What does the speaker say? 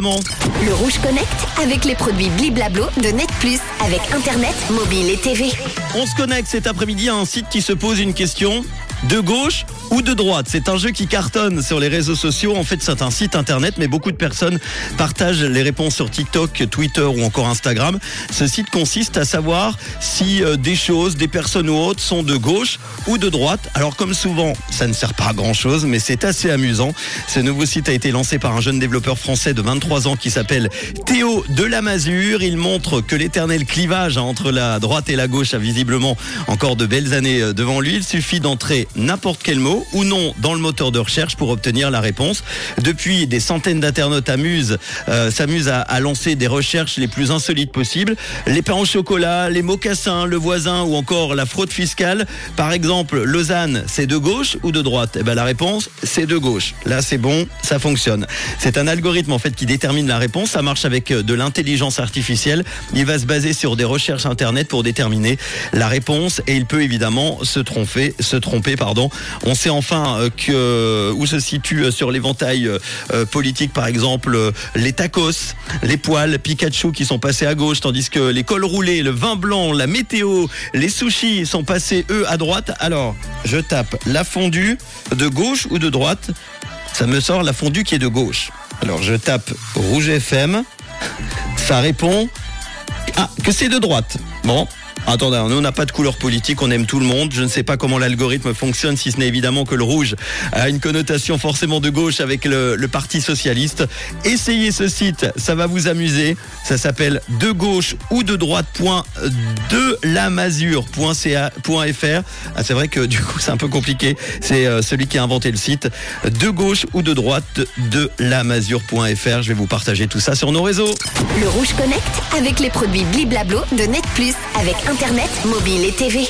Le Rouge Connect avec les produits Bliblablo de Net Plus avec Internet, mobile et TV. On se connecte cet après-midi à un site qui se pose une question. De gauche ou de droite C'est un jeu qui cartonne sur les réseaux sociaux. En fait, c'est un site internet, mais beaucoup de personnes partagent les réponses sur TikTok, Twitter ou encore Instagram. Ce site consiste à savoir si euh, des choses, des personnes ou autres sont de gauche ou de droite. Alors, comme souvent, ça ne sert pas à grand-chose, mais c'est assez amusant. Ce nouveau site a été lancé par un jeune développeur français de 23 ans qui s'appelle Théo de. Il montre que l'éternel clivage entre la droite et la gauche a visiblement encore de belles années euh, devant lui. Il suffit d'entrer n'importe quel mot ou non dans le moteur de recherche pour obtenir la réponse. Depuis, des centaines d'internautes amusent, euh, s'amusent à, à lancer des recherches les plus insolites possibles. Les pains au chocolat, les mocassins, le voisin ou encore la fraude fiscale. Par exemple, Lausanne, c'est de gauche ou de droite? Eh ben la réponse, c'est de gauche. Là, c'est bon, ça fonctionne. C'est un algorithme en fait qui détermine la réponse. Ça marche avec euh, de l'intelligence artificielle. Il va se baser sur des recherches internet pour déterminer la réponse et il peut évidemment se tromper, se tromper pardon. On sait enfin euh, que où se situe euh, sur l'éventail euh, politique par exemple les tacos, les poils Pikachu qui sont passés à gauche tandis que les cols roulés, le vin blanc, la météo, les sushis sont passés eux à droite. Alors, je tape la fondue de gauche ou de droite Ça me sort la fondue qui est de gauche. Alors, je tape Rouge FM. Ça répond ah, que c'est de droite. Bon. Attendez, nous on n'a pas de couleur politique, on aime tout le monde. Je ne sais pas comment l'algorithme fonctionne, si ce n'est évidemment que le rouge a une connotation forcément de gauche avec le, le Parti socialiste. Essayez ce site, ça va vous amuser. Ça s'appelle de gauche ou de droite.delamazure.ca.fr. Ah, c'est vrai que du coup c'est un peu compliqué. C'est euh, celui qui a inventé le site. De gauche ou de droite de. Je vais vous partager tout ça sur nos réseaux. Le Rouge Connect avec les produits Bliblablo de Net Plus avec Internet, mobile et TV.